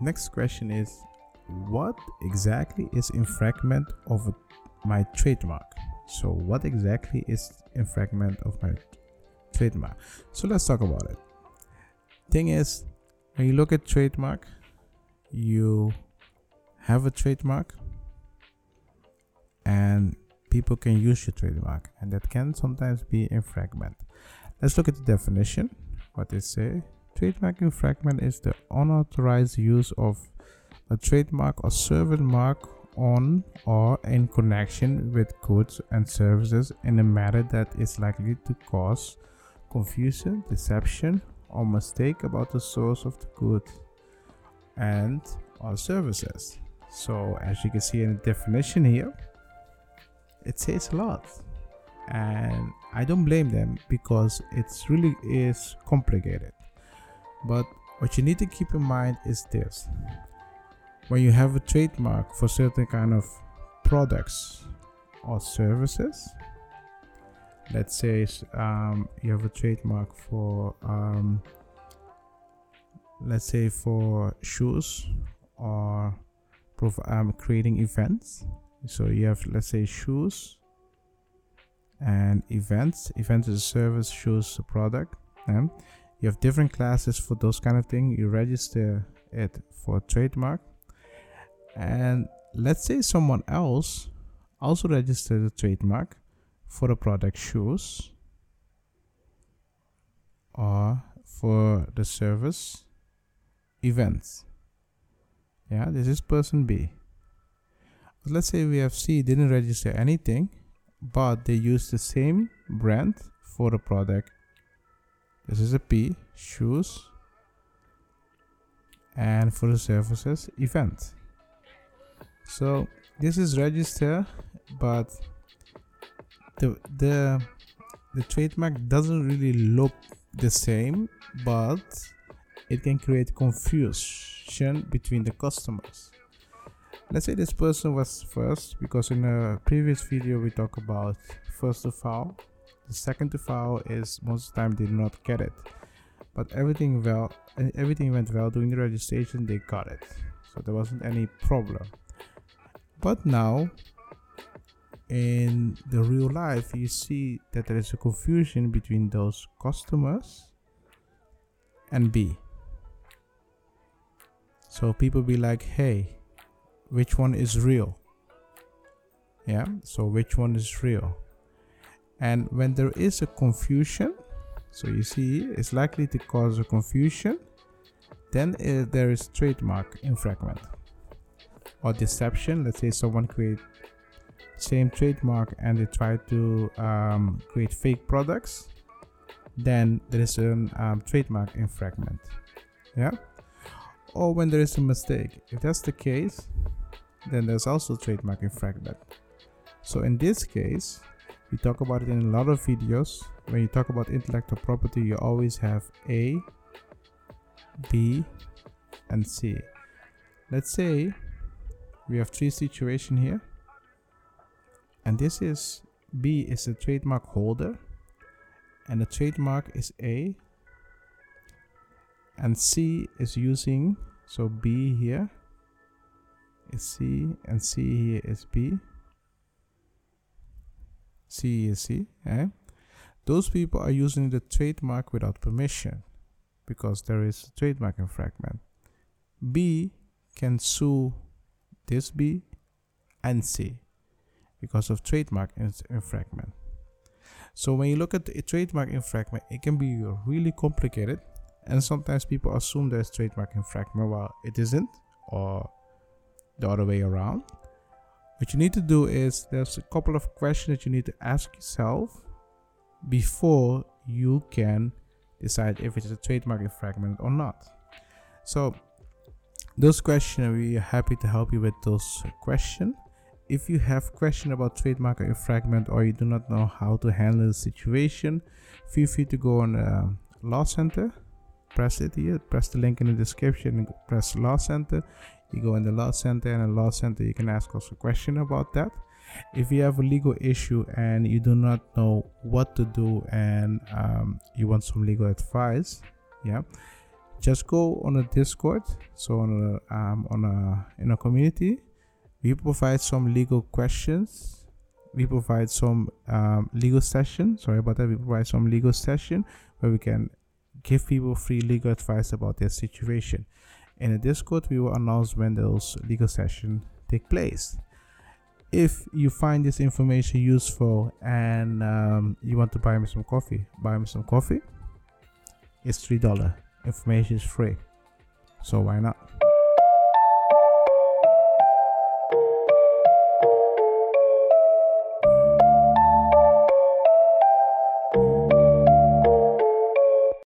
next question is what exactly is infringement of my trademark? So, what exactly is infringement of my trademark? So, let's talk about it. Thing is, when you look at trademark, you have a trademark and people can use your trademark, and that can sometimes be infringement. Let's look at the definition. What they say trademark infringement is the unauthorized use of a trademark or service mark on or in connection with goods and services in a manner that is likely to cause confusion, deception, or mistake about the source of the good and or services. So as you can see in the definition here, it says a lot. And I don't blame them because it's really is complicated. But what you need to keep in mind is this. When you have a trademark for certain kind of products or services let's say um, you have a trademark for um, let's say for shoes or proof um, creating events. So you have let's say shoes and events. Events is a service shoes a product and you have different classes for those kind of thing. You register it for trademark. And let's say someone else also registered a trademark for the product shoes or for the service events. Yeah this is person b. But let's say we have c didn't register anything but they use the same brand for the product this is a p shoes and for the event. So this is register but the the the trademark doesn't really look the same but it can create confusion between the customers. Let's say this person was first because in a previous video we talk about first to file the second to file is most of the time they do not get it but everything well everything went well during the registration they got it so there wasn't any problem but now, in the real life, you see that there is a confusion between those customers and B. So people be like, hey, which one is real? Yeah, so which one is real? And when there is a confusion, so you see, it's likely to cause a confusion, then uh, there is trademark infringement or deception. Let's say someone create same trademark and they try to um, create fake products then there is a um, trademark infringement yeah? Or when there is a mistake. If that's the case then there's also trademark infringement so in this case we talk about it in a lot of videos. When you talk about intellectual property you always have a b and c. Let's say we have three situation here. And this is B is a trademark holder. And the trademark is A. And C is using so B here is C and C here is B C is C eh? those people are using the trademark without permission because there is a trademark infringement B can sue this B and C because of trademark infringement. So when you look at the trademark infringement, it can be really complicated and sometimes people assume there's trademark infringement while it isn't or the other way around. What you need to do is there's a couple of questions that you need to ask yourself before you can decide if it's a trademark infringement or not. So those questions we are happy to help you with those questions. If you have question about trademark infringement or you do not know how to handle the situation feel free to go on uh, law center. Press it here. Press the link in the description press law center you go in the law center and in law center you can ask us a question about that. If you have a legal issue and you do not know what to do and um, you want some legal advice yeah just go on a discord so on a um, on a in a community. We provide some legal questions. We provide some um, legal session. Sorry about that. We provide some legal session where we can give people free legal advice about their situation in a discord we will announce when those legal sessions take place. If you find this information useful and um, you want to buy me some coffee buy me some coffee. It's three dollar. Information is free. So why not